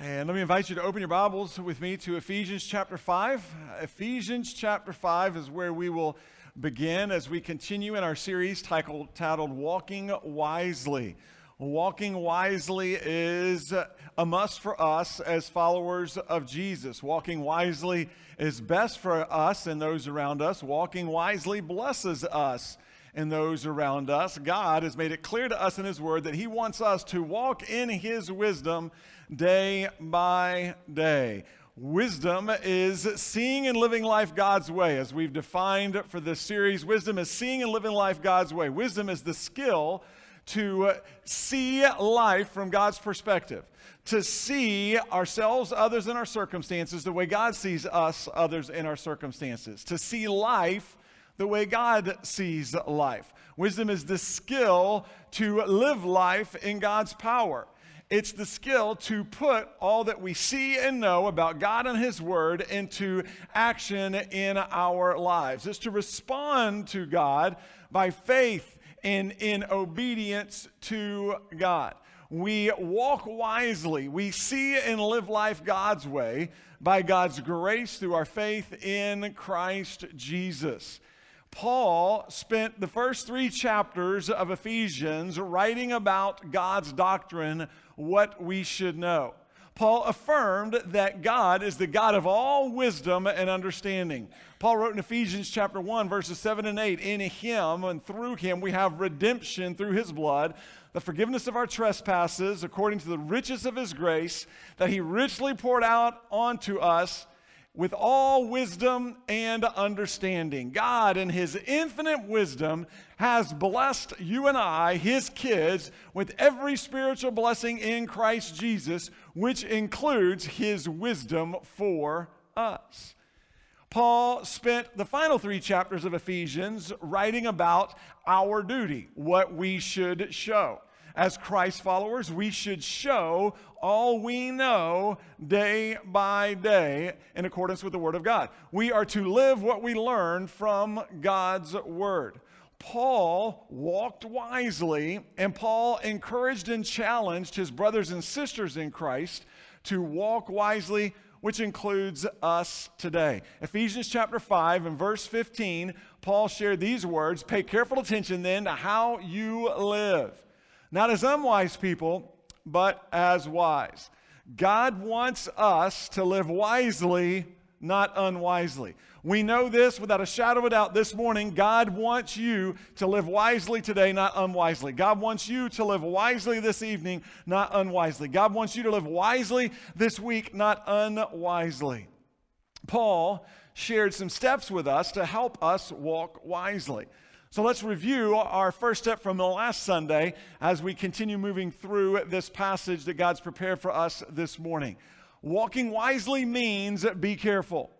And let me invite you to open your Bibles with me to Ephesians chapter 5. Uh, Ephesians chapter 5 is where we will begin as we continue in our series titled, titled Walking Wisely. Walking wisely is a must for us as followers of Jesus. Walking wisely is best for us and those around us. Walking wisely blesses us and those around us. God has made it clear to us in His Word that He wants us to walk in His wisdom day by day. Wisdom is seeing and living life God's way, as we've defined for this series. Wisdom is seeing and living life God's way. Wisdom is the skill to see life from God's perspective, to see ourselves, others, and our circumstances the way God sees us, others, and our circumstances, to see life the way God sees life. Wisdom is the skill to live life in God's power. It's the skill to put all that we see and know about God and His Word into action in our lives. It's to respond to God by faith and in obedience to God. We walk wisely. We see and live life God's way by God's grace through our faith in Christ Jesus. Paul spent the first three chapters of Ephesians writing about God's doctrine, what we should know. Paul affirmed that God is the God of all wisdom and understanding. Paul wrote in Ephesians chapter 1 verses 7 and 8, in him and through him we have redemption through his blood, the forgiveness of our trespasses according to the riches of his grace that he richly poured out onto us with all wisdom and understanding. God, in His infinite wisdom, has blessed you and I, His kids, with every spiritual blessing in Christ Jesus, which includes His wisdom for us. Paul spent the final three chapters of Ephesians writing about our duty, what we should show as Christ followers, we should show all we know day by day in accordance with the Word of God. We are to live what we learn from God's Word. Paul walked wisely, and Paul encouraged and challenged his brothers and sisters in Christ to walk wisely, which includes us today. Ephesians chapter 5 and verse 15, Paul shared these words Pay careful attention then to how you live not as unwise people, but as wise. God wants us to live wisely, not unwisely. We know this without a shadow of a doubt this morning. God wants you to live wisely today, not unwisely. God wants you to live wisely this evening, not unwisely. God wants you to live wisely this week, not unwisely. Paul shared some steps with us to help us walk wisely. So let's review our first step from the last Sunday as we continue moving through this passage that God's prepared for us this morning. Walking wisely means be careful.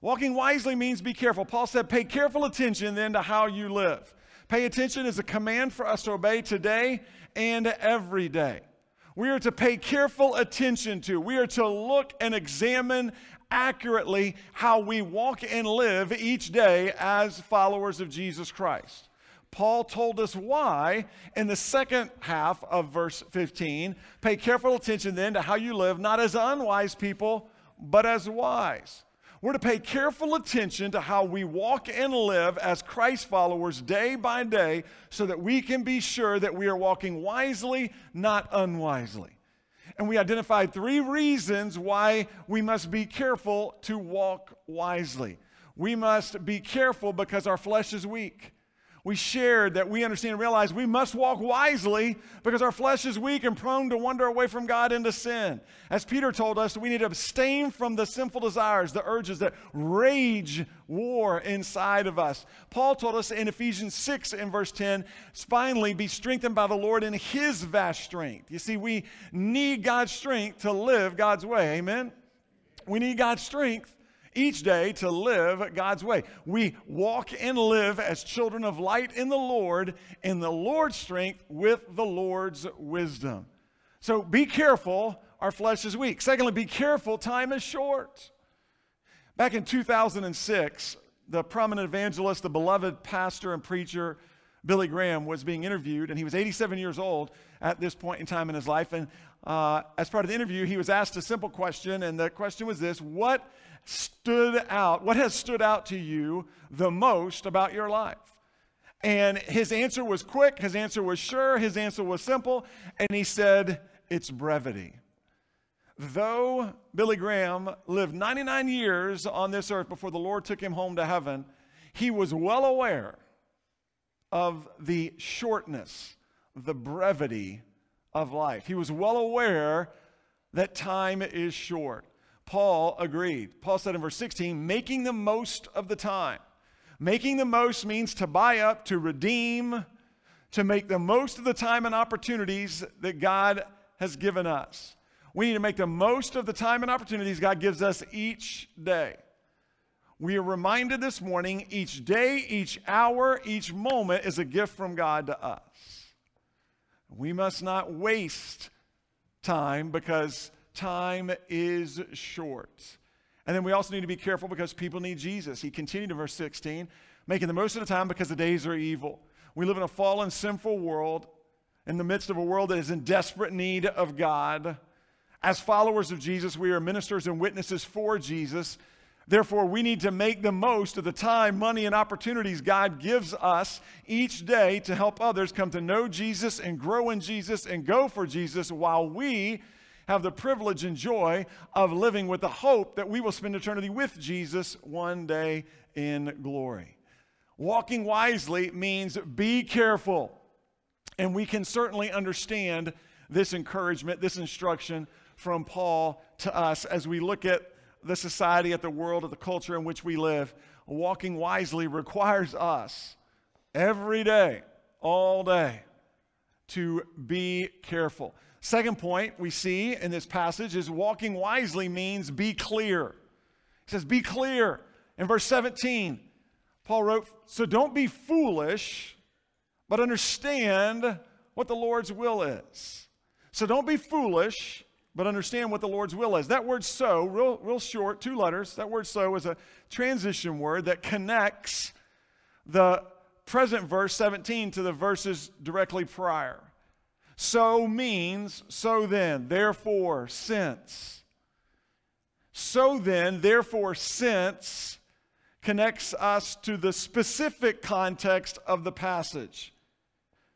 Walking wisely means be careful. Paul said, pay careful attention then to how you live. Pay attention is a command for us to obey today and every day. We are to pay careful attention to. We are to look and examine accurately how we walk and live each day as followers of Jesus Christ. Paul told us why in the second half of verse 15. Pay careful attention then to how you live, not as unwise people, but as wise. We're to pay careful attention to how we walk and live as Christ followers day by day so that we can be sure that we are walking wisely, not unwisely and we identified three reasons why we must be careful to walk wisely. We must be careful because our flesh is weak we shared that we understand and realize we must walk wisely because our flesh is weak and prone to wander away from God into sin. As Peter told us, we need to abstain from the sinful desires, the urges that rage war inside of us. Paul told us in Ephesians 6 in verse 10, finally be strengthened by the Lord in his vast strength. You see, we need God's strength to live God's way. Amen? We need God's strength each day to live God's way. We walk and live as children of light in the Lord, in the Lord's strength, with the Lord's wisdom. So be careful, our flesh is weak. Secondly, be careful, time is short. Back in 2006, the prominent evangelist, the beloved pastor and preacher, Billy Graham was being interviewed, and he was 87 years old at this point in time in his life. And uh, as part of the interview, he was asked a simple question, and the question was this What stood out? What has stood out to you the most about your life? And his answer was quick, his answer was sure, his answer was simple, and he said, It's brevity. Though Billy Graham lived 99 years on this earth before the Lord took him home to heaven, he was well aware of the shortness, the brevity of life. He was well aware that time is short. Paul agreed. Paul said in verse 16, making the most of the time. Making the most means to buy up, to redeem, to make the most of the time and opportunities that God has given us. We need to make the most of the time and opportunities God gives us each day. We are reminded this morning each day, each hour, each moment is a gift from God to us. We must not waste time because time is short. And then we also need to be careful because people need Jesus. He continued in verse 16, making the most of the time because the days are evil. We live in a fallen, sinful world in the midst of a world that is in desperate need of God. As followers of Jesus, we are ministers and witnesses for Jesus. Therefore, we need to make the most of the time, money, and opportunities God gives us each day to help others come to know Jesus and grow in Jesus and go for Jesus while we have the privilege and joy of living with the hope that we will spend eternity with Jesus one day in glory. Walking wisely means be careful. And we can certainly understand this encouragement, this instruction from Paul to us as we look at the society, at the world, at the culture in which we live, walking wisely requires us every day, all day, to be careful. Second point we see in this passage is walking wisely means be clear. He says, Be clear. In verse 17, Paul wrote, So don't be foolish, but understand what the Lord's will is. So don't be foolish, but understand what the Lord's will is. That word so, real, real short, two letters, that word so is a transition word that connects the present verse 17 to the verses directly prior. So means so then, therefore, since. So then, therefore, since connects us to the specific context of the passage.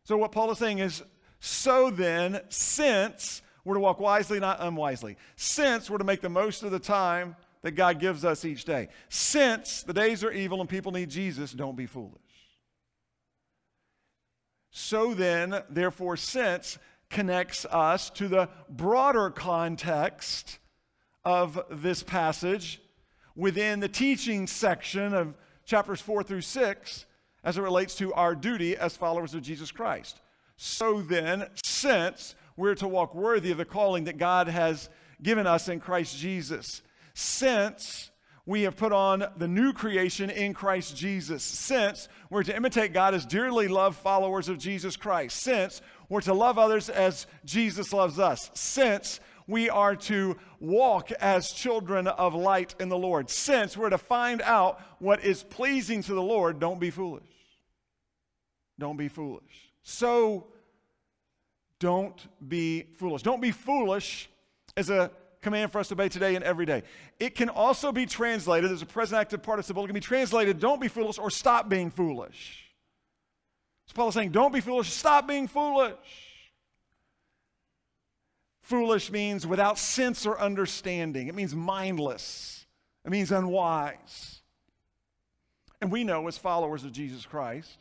So, what Paul is saying is, so then, since we're to walk wisely, not unwisely. Since we're to make the most of the time that God gives us each day. Since the days are evil and people need Jesus, don't be foolish. So then, therefore, since connects us to the broader context of this passage within the teaching section of chapters 4 through 6 as it relates to our duty as followers of Jesus Christ. So then, since we're to walk worthy of the calling that God has given us in Christ Jesus. Since we have put on the new creation in Christ Jesus, since we're to imitate God as dearly loved followers of Jesus Christ, since we're to love others as Jesus loves us, since we are to walk as children of light in the Lord, since we're to find out what is pleasing to the Lord, don't be foolish. Don't be foolish. So don't be foolish. Don't be foolish is a command for us to obey today and every day. It can also be translated as a present active participle. It can be translated, don't be foolish or stop being foolish. So Paul is saying, don't be foolish, stop being foolish. Foolish means without sense or understanding, it means mindless, it means unwise. And we know as followers of Jesus Christ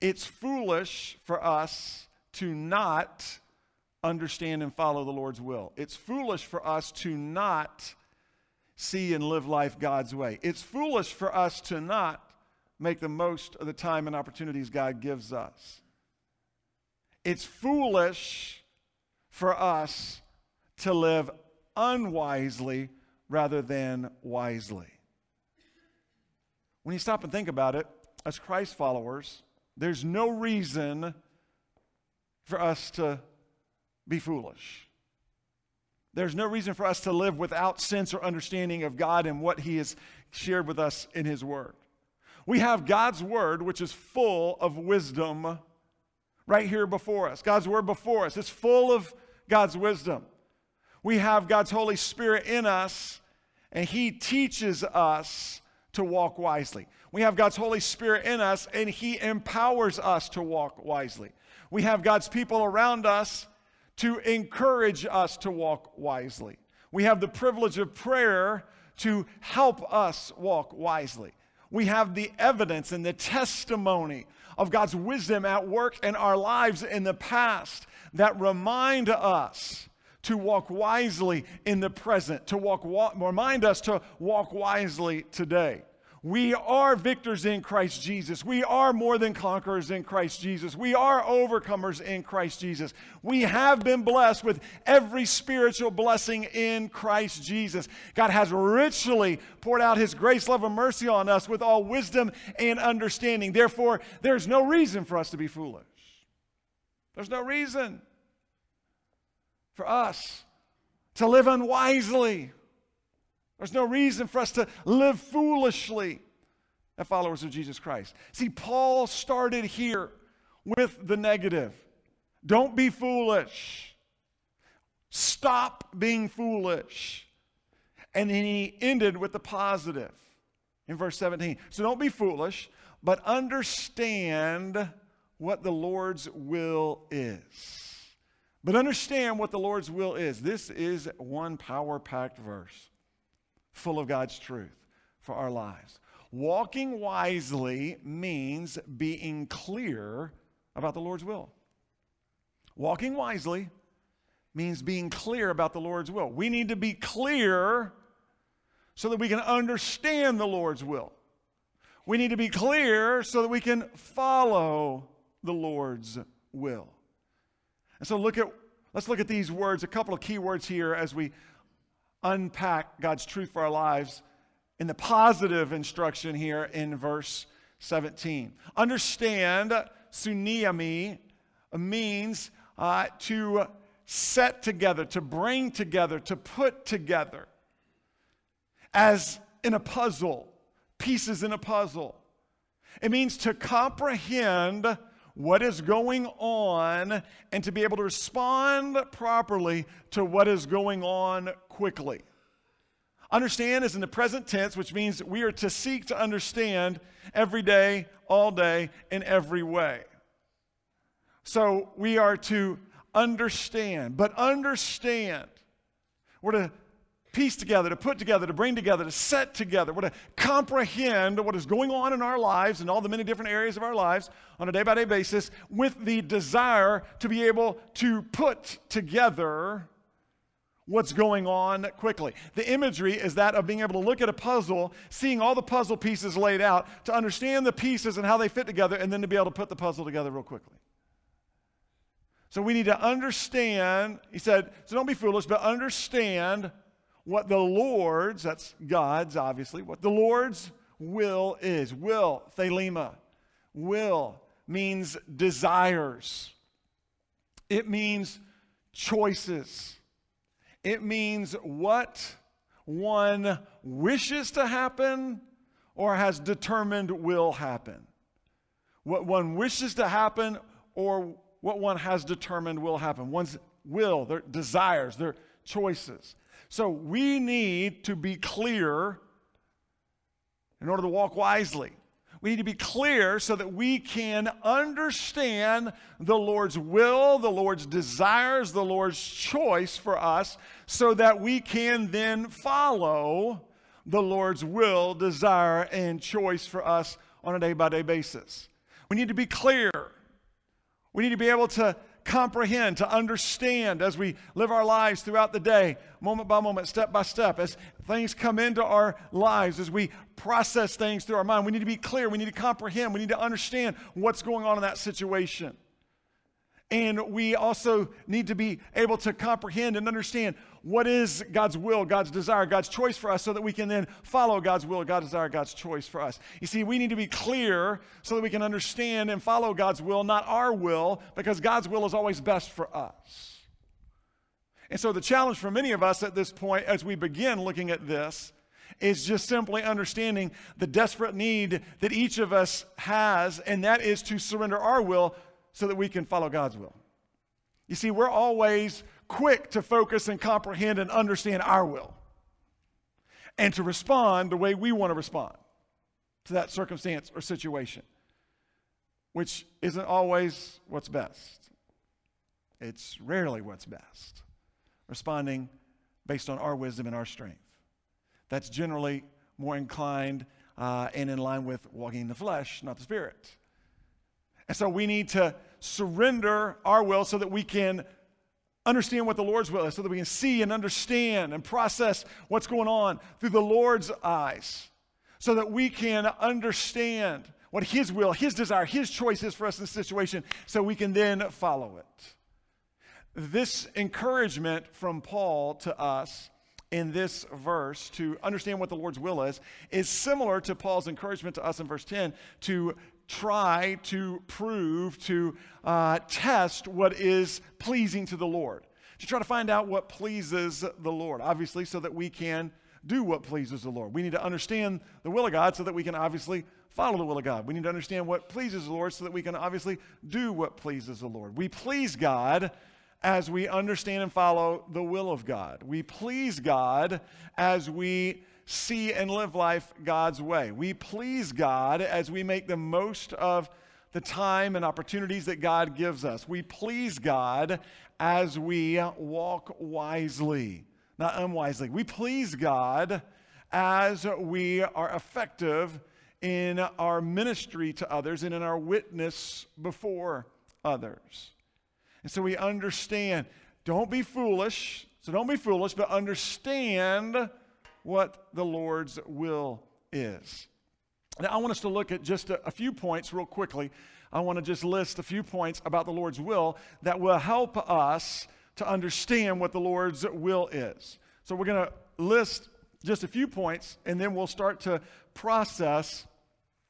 it's foolish for us to not understand and follow the Lord's will. It's foolish for us to not see and live life God's way. It's foolish for us to not make the most of the time and opportunities God gives us. It's foolish for us to live unwisely rather than wisely. When you stop and think about it, as Christ followers, there's no reason for us to be foolish. There's no reason for us to live without sense or understanding of God and what He has shared with us in His Word. We have God's word, which is full of wisdom, right here before us. God's word before us. It's full of God's wisdom. We have God's Holy Spirit in us, and He teaches us to walk wisely. We have God's Holy Spirit in us, and He empowers us to walk wisely. We have God's people around us to encourage us to walk wisely. We have the privilege of prayer to help us walk wisely. We have the evidence and the testimony of God's wisdom at work in our lives in the past that remind us to walk wisely in the present, to walk, remind us to walk wisely today. We are victors in Christ Jesus. We are more than conquerors in Christ Jesus. We are overcomers in Christ Jesus. We have been blessed with every spiritual blessing in Christ Jesus. God has richly poured out his grace, love, and mercy on us with all wisdom and understanding. Therefore, there's no reason for us to be foolish. There's no reason for us to live unwisely there's no reason for us to live foolishly as followers of Jesus Christ. See, Paul started here with the negative. Don't be foolish. Stop being foolish. And then he ended with the positive in verse 17. So don't be foolish, but understand what the Lord's will is. But understand what the Lord's will is. This is one power packed verse full of God's truth for our lives. Walking wisely means being clear about the Lord's will. Walking wisely means being clear about the Lord's will. We need to be clear so that we can understand the Lord's will. We need to be clear so that we can follow the Lord's will. And so look at let's look at these words, a couple of key words here as we unpack God's truth for our lives in the positive instruction here in verse 17. Understand, suniemi means uh, to set together, to bring together, to put together, as in a puzzle, pieces in a puzzle. It means to comprehend what is going on and to be able to respond properly to what is going on quickly. Understand is in the present tense, which means we are to seek to understand every day, all day, in every way. So we are to understand, but understand. We're to piece together, to put together, to bring together, to set together. To comprehend what is going on in our lives and all the many different areas of our lives on a day by day basis with the desire to be able to put together what's going on quickly. The imagery is that of being able to look at a puzzle, seeing all the puzzle pieces laid out, to understand the pieces and how they fit together, and then to be able to put the puzzle together real quickly. So we need to understand, he said, so don't be foolish, but understand what the Lord's, that's God's obviously, what the Lord's will is. Will, thelema. Will means desires. It means choices. It means what one wishes to happen or has determined will happen. What one wishes to happen or what one has determined will happen. One's will, their desires, their choices. So we need to be clear in order to walk wisely. We need to be clear so that we can understand the Lord's will, the Lord's desires, the Lord's choice for us, so that we can then follow the Lord's will, desire, and choice for us on a day by day basis. We need to be clear. We need to be able to comprehend, to understand as we live our lives throughout the day, moment by moment, step by step, as things come into our lives, as we process things through our mind. We need to be clear, we need to comprehend, we need to understand what's going on in that situation. And we also need to be able to comprehend and understand what is God's will, God's desire, God's choice for us so that we can then follow God's will, God's desire, God's choice for us. You see, we need to be clear so that we can understand and follow God's will, not our will, because God's will is always best for us. And so the challenge for many of us at this point as we begin looking at this is just simply understanding the desperate need that each of us has, and that is to surrender our will so that we can follow God's will. You see, we're always quick to focus and comprehend and understand our will and to respond the way we want to respond to that circumstance or situation, which isn't always what's best. It's rarely what's best. Responding based on our wisdom and our strength. That's generally more inclined uh, and in line with walking in the flesh, not the spirit. And so we need to surrender our will so that we can understand what the Lord's will is, so that we can see and understand and process what's going on through the Lord's eyes, so that we can understand what His will, His desire, His choice is for us in this situation, so we can then follow it. This encouragement from Paul to us in this verse to understand what the Lord's will is is similar to Paul's encouragement to us in verse 10 to try to prove, to uh, test what is pleasing to the Lord, to try to find out what pleases the Lord, obviously, so that we can do what pleases the Lord. We need to understand the will of God so that we can obviously follow the will of God. We need to understand what pleases the Lord so that we can obviously do what pleases the Lord. We please God as we understand and follow the will of God. We please God as we see and live life God's way. We please God as we make the most of the time and opportunities that God gives us. We please God as we walk wisely, not unwisely. We please God as we are effective in our ministry to others and in our witness before others. And so we understand don't be foolish. So don't be foolish, but understand what the Lord's will is. Now, I want us to look at just a, a few points real quickly. I want to just list a few points about the Lord's will that will help us to understand what the Lord's will is. So, we're going to list just a few points, and then we'll start to process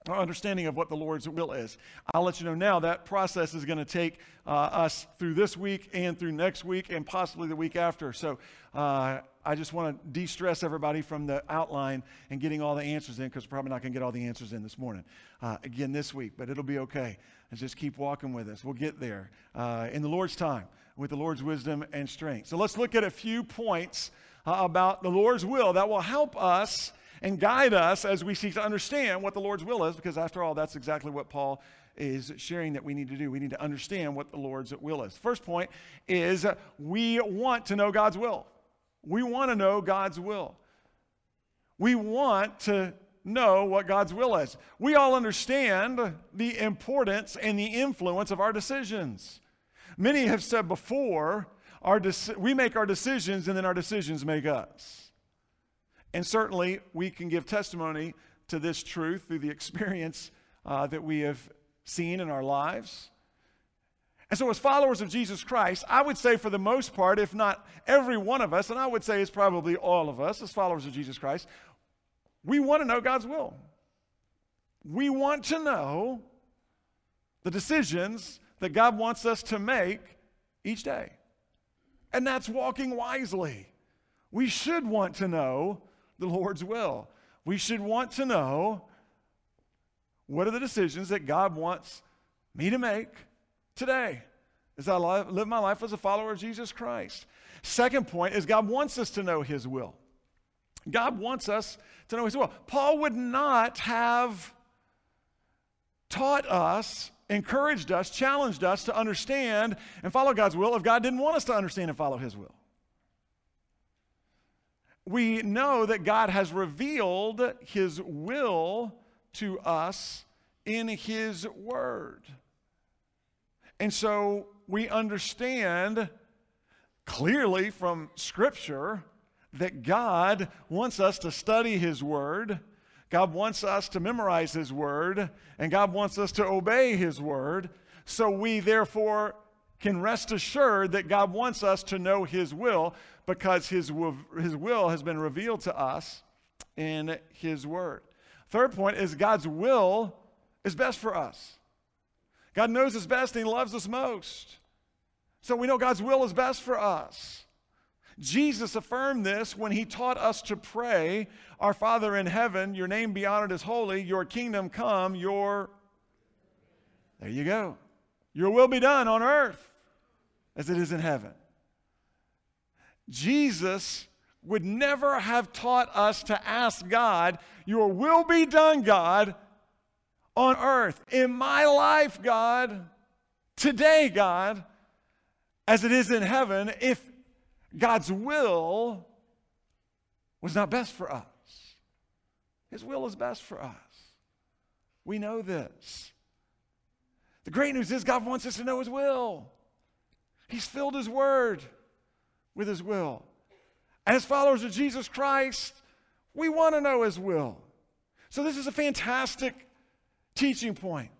our understanding of what the Lord's will is. I'll let you know now that process is going to take uh, us through this week and through next week and possibly the week after. So uh, I just want to de stress everybody from the outline and getting all the answers in because we're probably not going to get all the answers in this morning, uh, again this week, but it'll be okay. Let's just keep walking with us. We'll get there uh, in the Lord's time with the Lord's wisdom and strength. So let's look at a few points uh, about the Lord's will that will help us and guide us as we seek to understand what the Lord's will is, because after all, that's exactly what Paul is sharing that we need to do. We need to understand what the Lord's will is. First point is we want to know God's will. We want to know God's will. We want to know what God's will is. We all understand the importance and the influence of our decisions. Many have said before, our we make our decisions and then our decisions make us. And certainly, we can give testimony to this truth through the experience uh, that we have seen in our lives. And so, as followers of Jesus Christ, I would say for the most part, if not every one of us, and I would say it's probably all of us as followers of Jesus Christ, we want to know God's will. We want to know the decisions that God wants us to make each day. And that's walking wisely. We should want to know the Lord's will. We should want to know what are the decisions that God wants me to make today as I live my life as a follower of Jesus Christ. Second point is God wants us to know His will. God wants us to know His will. Paul would not have taught us, encouraged us, challenged us to understand and follow God's will if God didn't want us to understand and follow His will we know that God has revealed his will to us in his word. And so we understand clearly from Scripture that God wants us to study his word. God wants us to memorize his word, and God wants us to obey his word. So we therefore can rest assured that God wants us to know his will because his will, his will has been revealed to us in his word. Third point is God's will is best for us. God knows us best and he loves us most. So we know God's will is best for us. Jesus affirmed this when he taught us to pray, Our Father in heaven, your name be honored as holy, your kingdom come, your. There you go. Your will be done on earth as it is in heaven. Jesus would never have taught us to ask God, Your will be done, God, on earth, in my life, God, today, God, as it is in heaven, if God's will was not best for us. His will is best for us. We know this. The great news is God wants us to know His will. He's filled His Word with His will. As followers of Jesus Christ, we want to know His will. So, this is a fantastic teaching point.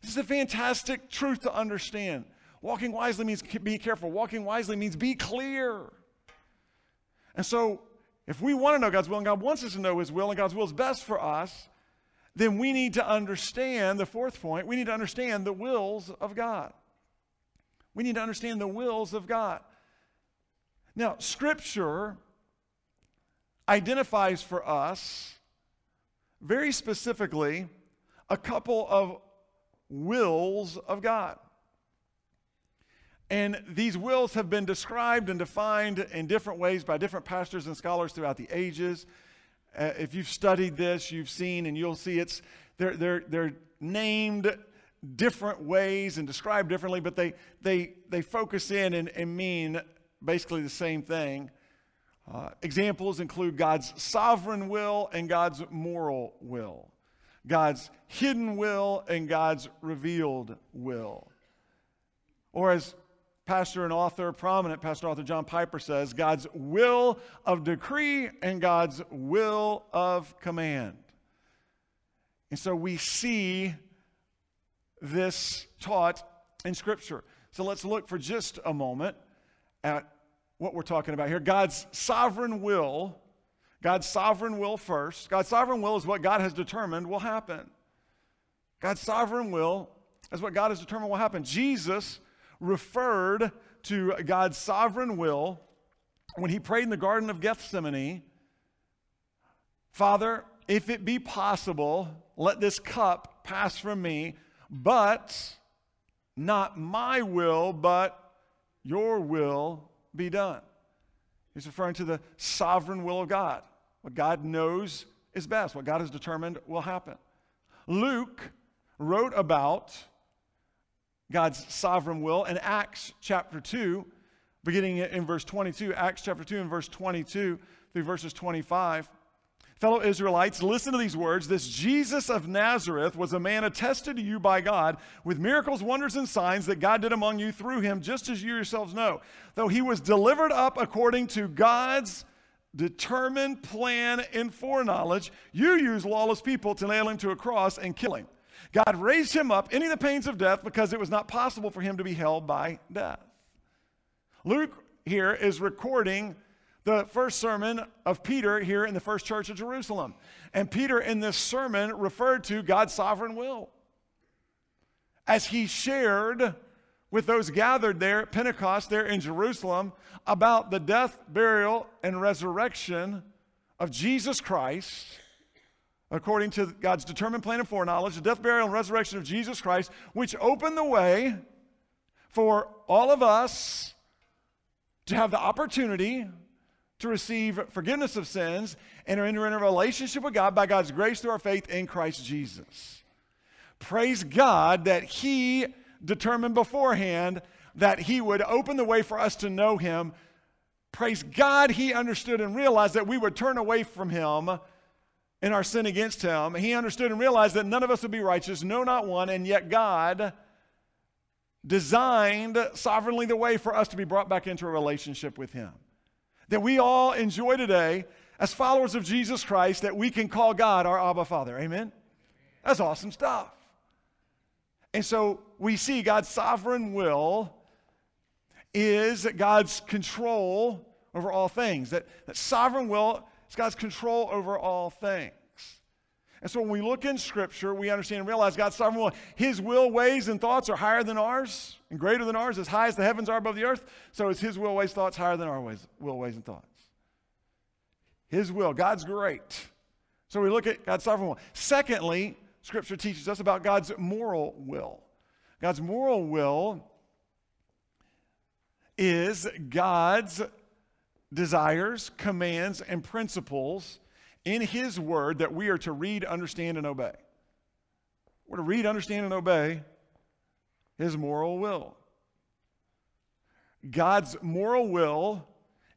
This is a fantastic truth to understand. Walking wisely means be careful. Walking wisely means be clear. And so, if we want to know God's will and God wants us to know His will and God's will is best for us, then we need to understand the fourth point we need to understand the wills of God. We need to understand the wills of God. Now, Scripture identifies for us very specifically a couple of wills of God. And these wills have been described and defined in different ways by different pastors and scholars throughout the ages. Uh, if you've studied this, you've seen and you'll see it's they're, they're, they're named different ways and described differently, but they, they, they focus in and, and mean basically the same thing. Uh, examples include God's sovereign will and God's moral will, God's hidden will and God's revealed will. Or as pastor and author, prominent pastor author John Piper says, God's will of decree and God's will of command. And so we see this taught in Scripture. So let's look for just a moment at what we're talking about here God's sovereign will. God's sovereign will first. God's sovereign will is what God has determined will happen. God's sovereign will is what God has determined will happen. Jesus referred to God's sovereign will when he prayed in the Garden of Gethsemane Father, if it be possible, let this cup pass from me, but not my will, but your will be done. He's referring to the sovereign will of God. What God knows is best, what God has determined will happen. Luke wrote about God's sovereign will in Acts chapter 2, beginning in verse 22. Acts chapter 2 and verse 22 through verses 25. Fellow Israelites, listen to these words. This Jesus of Nazareth was a man attested to you by God with miracles, wonders, and signs that God did among you through him, just as you yourselves know. Though he was delivered up according to God's determined plan and foreknowledge, you use lawless people to nail him to a cross and kill him. God raised him up, any of the pains of death, because it was not possible for him to be held by death. Luke here is recording the first sermon of Peter here in the first church of Jerusalem. And Peter, in this sermon, referred to God's sovereign will. As he shared with those gathered there at Pentecost, there in Jerusalem, about the death, burial, and resurrection of Jesus Christ according to God's determined plan and foreknowledge, the death, burial, and resurrection of Jesus Christ, which opened the way for all of us to have the opportunity to receive forgiveness of sins and enter into a relationship with God by God's grace through our faith in Christ Jesus. Praise God that He determined beforehand that He would open the way for us to know Him. Praise God, He understood and realized that we would turn away from Him in our sin against him, he understood and realized that none of us would be righteous, no, not one, and yet God designed sovereignly the way for us to be brought back into a relationship with him. That we all enjoy today as followers of Jesus Christ, that we can call God our Abba Father. Amen? That's awesome stuff. And so we see God's sovereign will is God's control over all things. That, that sovereign will is God's control over all things. And so when we look in Scripture, we understand and realize God's sovereign will. His will, ways, and thoughts are higher than ours and greater than ours, as high as the heavens are above the earth. So is His will, ways, thoughts higher than our ways, will, ways, and thoughts. His will. God's great. So we look at God's sovereign will. Secondly, Scripture teaches us about God's moral will. God's moral will is God's desires, commands, and principles in His Word that we are to read, understand, and obey. We're to read, understand, and obey His moral will. God's moral will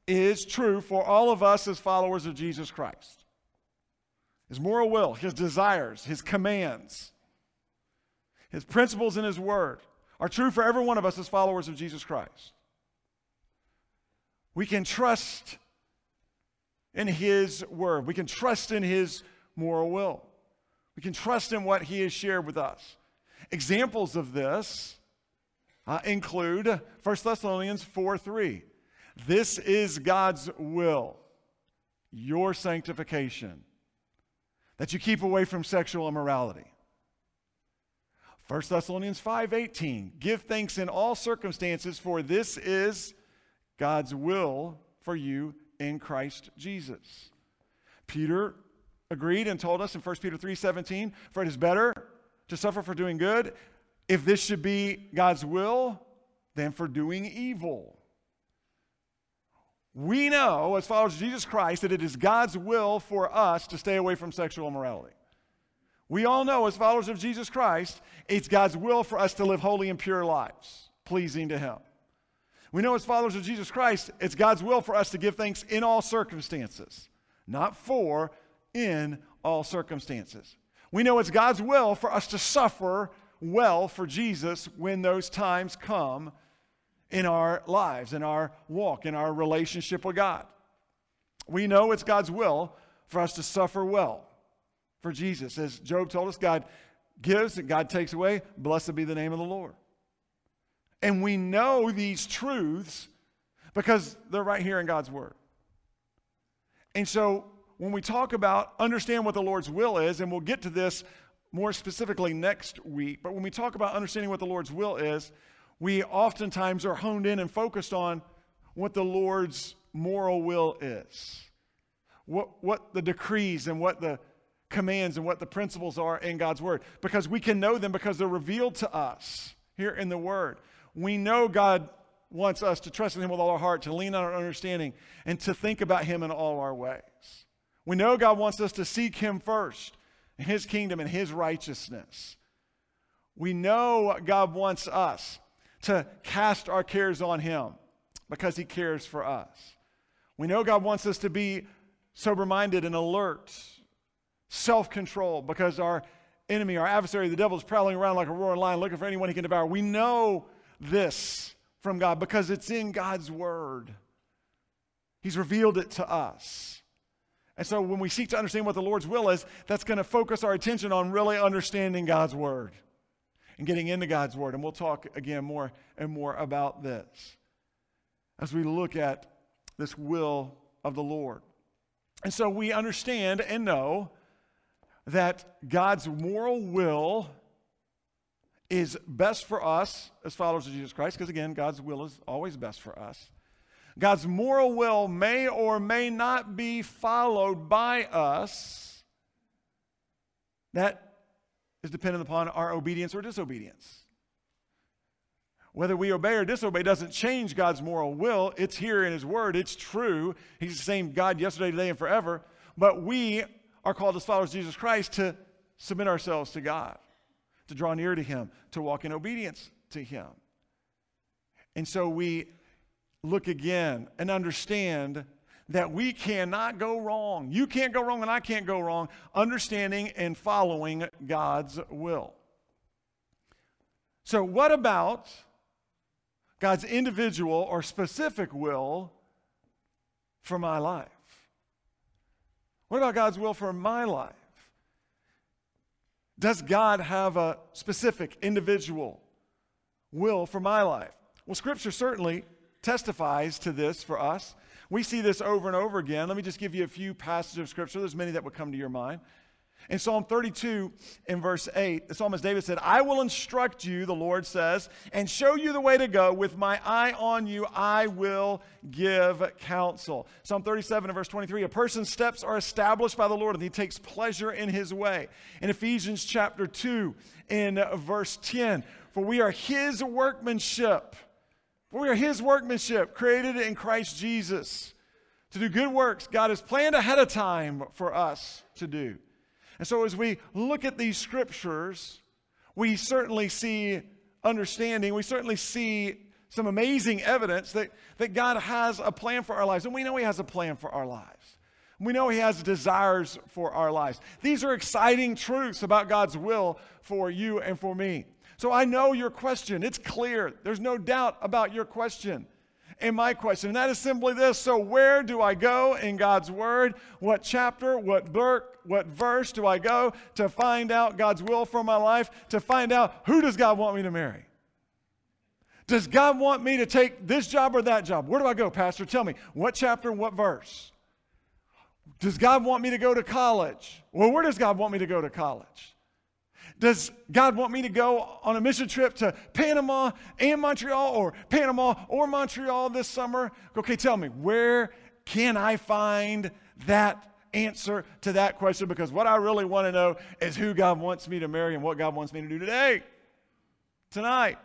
is true for all of us as followers of Jesus Christ. His moral will, His desires, His commands, His principles in His Word are true for every one of us as followers of Jesus Christ. We can trust in His Word. We can trust in His moral will. We can trust in what He has shared with us. Examples of this uh, include 1 Thessalonians 4 3. This is God's will, your sanctification, that you keep away from sexual immorality. 1 Thessalonians 5:18 Give thanks in all circumstances for this is God's will for you in Christ Jesus. Peter agreed and told us in 1 Peter 3:17, for it is better to suffer for doing good if this should be God's will than for doing evil. We know, as followers of Jesus Christ, that it is God's will for us to stay away from sexual immorality. We all know, as followers of Jesus Christ, it's God's will for us to live holy and pure lives, pleasing to Him. We know as followers of Jesus Christ, it's God's will for us to give thanks in all circumstances, not for, in all circumstances. We know it's God's will for us to suffer well for Jesus when those times come in our lives, in our walk, in our relationship with God. We know it's God's will for us to suffer well for Jesus. As Job told us, God gives and God takes away. Blessed be the name of the Lord. And we know these truths because they're right here in God's Word. And so when we talk about understand what the Lord's will is, and we'll get to this more specifically next week, but when we talk about understanding what the Lord's will is, we oftentimes are honed in and focused on what the Lord's moral will is, what, what the decrees and what the commands and what the principles are in God's Word, because we can know them because they're revealed to us here in the Word we know God wants us to trust in Him with all our heart, to lean on our understanding, and to think about Him in all our ways. We know God wants us to seek Him first, and His kingdom and His righteousness. We know God wants us to cast our cares on Him because He cares for us. We know God wants us to be sober minded and alert, self controlled, because our enemy, our adversary, the devil, is prowling around like a roaring lion looking for anyone he can devour. We know this from God because it's in God's Word. He's revealed it to us. And so when we seek to understand what the Lord's will is, that's going to focus our attention on really understanding God's Word and getting into God's Word. And we'll talk again more and more about this as we look at this will of the Lord. And so we understand and know that God's moral will is best for us as followers of Jesus Christ, because again, God's will is always best for us. God's moral will may or may not be followed by us. That is dependent upon our obedience or disobedience. Whether we obey or disobey doesn't change God's moral will. It's here in His Word, it's true. He's the same God yesterday, today, and forever. But we are called as followers of Jesus Christ to submit ourselves to God to draw near to Him, to walk in obedience to Him. And so we look again and understand that we cannot go wrong. You can't go wrong, and I can't go wrong understanding and following God's will. So, what about God's individual or specific will for my life? What about God's will for my life? Does God have a specific individual will for my life? Well, Scripture certainly testifies to this for us. We see this over and over again. Let me just give you a few passages of Scripture. There's many that would come to your mind. In Psalm 32, in verse 8, the psalmist David said, I will instruct you, the Lord says, and show you the way to go. With my eye on you, I will give counsel. Psalm 37, and verse 23, a person's steps are established by the Lord, and he takes pleasure in his way. In Ephesians chapter 2, in verse 10, for we are his workmanship. For we are his workmanship, created in Christ Jesus to do good works God has planned ahead of time for us to do. And so, as we look at these scriptures, we certainly see understanding, we certainly see some amazing evidence that, that God has a plan for our lives. And we know He has a plan for our lives. We know He has desires for our lives. These are exciting truths about God's will for you and for me. So I know your question. It's clear. There's no doubt about your question and my question. And that is simply this So, where do I go in God's Word? What chapter, what book, what verse do I go to find out God's will for my life? To find out who does God want me to marry? Does God want me to take this job or that job? Where do I go, Pastor? Tell me. What chapter and what verse? Does God want me to go to college? Well, where does God want me to go to college? Does God want me to go on a mission trip to Panama and Montreal or Panama or Montreal this summer? Okay, tell me, where can I find that answer to that question? Because what I really want to know is who God wants me to marry and what God wants me to do today, tonight.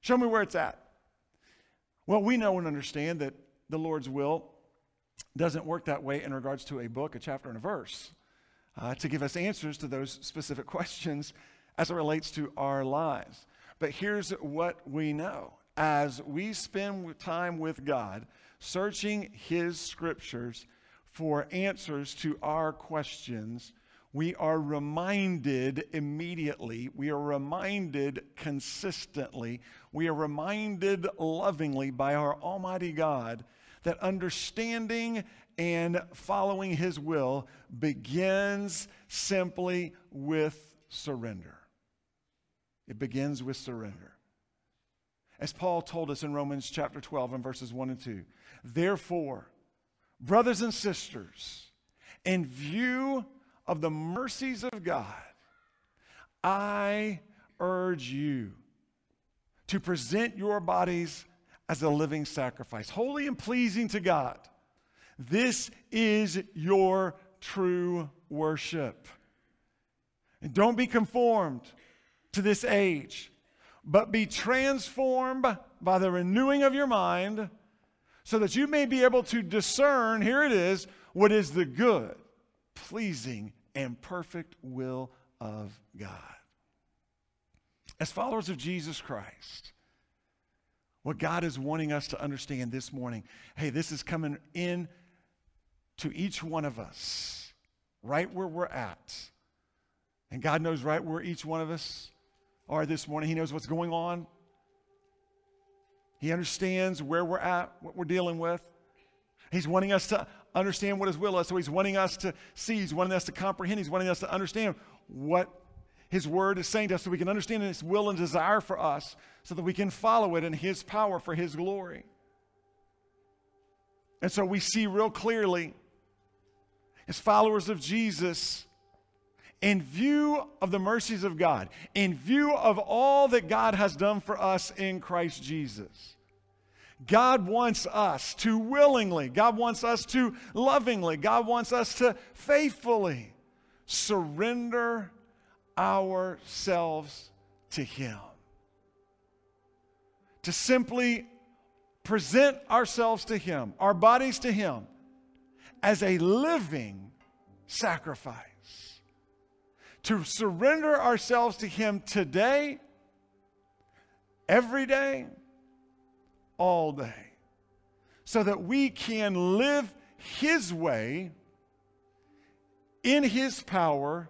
Show me where it's at. Well, we know and understand that the Lord's will doesn't work that way in regards to a book, a chapter, and a verse uh, to give us answers to those specific questions as it relates to our lives. But here's what we know as we spend time with God, searching His scriptures for answers to our questions, we are reminded immediately, we are reminded consistently, we are reminded lovingly by our Almighty God that understanding and following His will begins simply with surrender. It begins with surrender. As Paul told us in Romans chapter 12 and verses 1 and 2, therefore, brothers and sisters, in view of the mercies of God, I urge you to present your bodies as a living sacrifice, holy and pleasing to God. This is your true worship. And don't be conformed to this age, but be transformed by the renewing of your mind so that you may be able to discern, here it is, what is the good, pleasing, and perfect will of God. As followers of Jesus Christ, what God is wanting us to understand this morning hey, this is coming in to each one of us, right where we're at. And God knows right where each one of us are this morning. He knows what's going on. He understands where we're at, what we're dealing with. He's wanting us to understand what His will is. So He's wanting us to see, He's wanting us to comprehend, He's wanting us to understand what His Word is saying to us so we can understand His will and desire for us so that we can follow it in His power for His glory. And so we see real clearly as followers of Jesus, in view of the mercies of God, in view of all that God has done for us in Christ Jesus, God wants us to willingly, God wants us to lovingly, God wants us to faithfully surrender ourselves to Him. To simply present ourselves to Him, our bodies to Him, as a living sacrifice. To surrender ourselves to Him today, every day, all day, so that we can live His way in His power,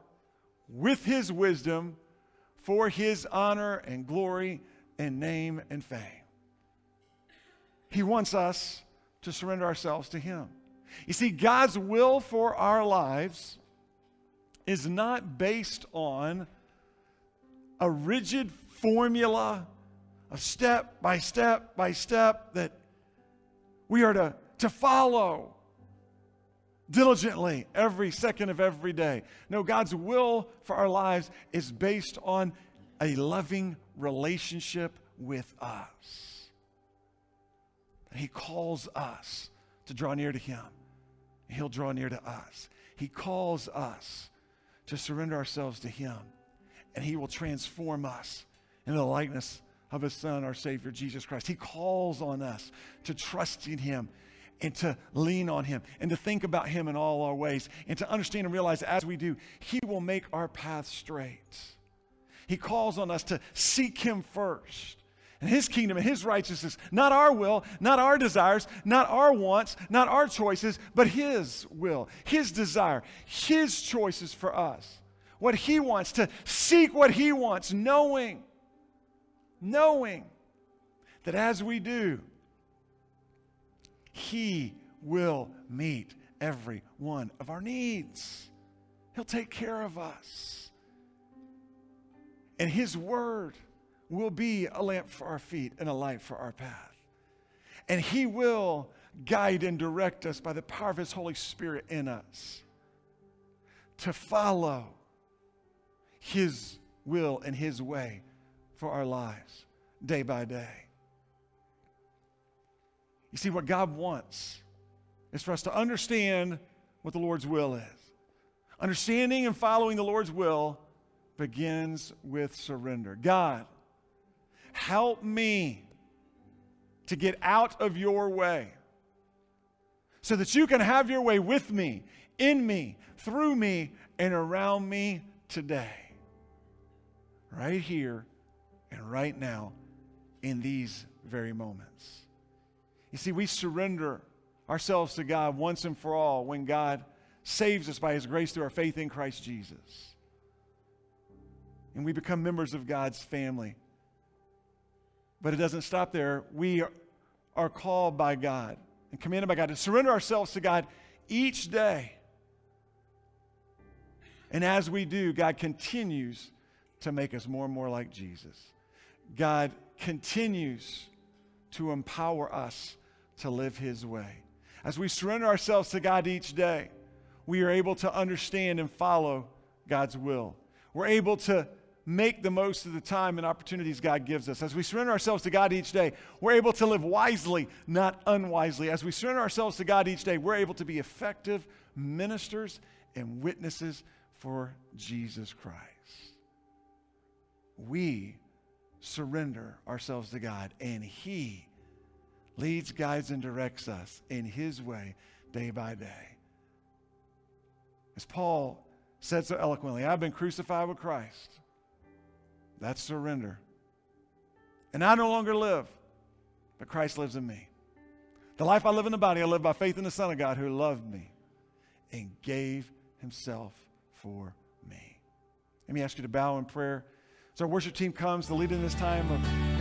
with His wisdom, for His honor and glory and name and fame. He wants us to surrender ourselves to Him. You see, God's will for our lives is not based on a rigid formula, a step by step by step that we are to, to follow. diligently every second of every day. No, God's will for our lives is based on a loving relationship with us. He calls us to draw near to Him. He'll draw near to us. He calls us to surrender ourselves to Him, and He will transform us into the likeness of His Son, our Savior, Jesus Christ. He calls on us to trust in Him and to lean on Him and to think about Him in all our ways and to understand and realize as we do, He will make our path straight. He calls on us to seek Him first and His kingdom and His righteousness, not our will, not our desires, not our wants, not our choices, but His will, His desire, His choices for us. What He wants, to seek what He wants, knowing, knowing that as we do, he will meet every one of our needs. He'll take care of us. And His Word will be a lamp for our feet and a light for our path. And He will guide and direct us by the power of His Holy Spirit in us to follow His will and His way for our lives day by day. You see, what God wants is for us to understand what the Lord's will is. Understanding and following the Lord's will begins with surrender. God, help me to get out of your way so that you can have your way with me, in me, through me, and around me today. Right here and right now in these very moments. You see, we surrender ourselves to God once and for all when God saves us by His grace through our faith in Christ Jesus. And we become members of God's family. But it doesn't stop there. We are called by God and commanded by God to surrender ourselves to God each day. And as we do, God continues to make us more and more like Jesus. God continues to empower us to live His way. As we surrender ourselves to God each day, we are able to understand and follow God's will. We're able to make the most of the time and opportunities God gives us. As we surrender ourselves to God each day, we're able to live wisely, not unwisely. As we surrender ourselves to God each day, we're able to be effective ministers and witnesses for Jesus Christ. We surrender ourselves to God, and He leads, guides, and directs us in His way day by day. As Paul said so eloquently, I've been crucified with Christ. That's surrender. And I no longer live, but Christ lives in me. The life I live in the body, I live by faith in the Son of God who loved me and gave himself for me. Let me ask you to bow in prayer. As our worship team comes to lead in this time of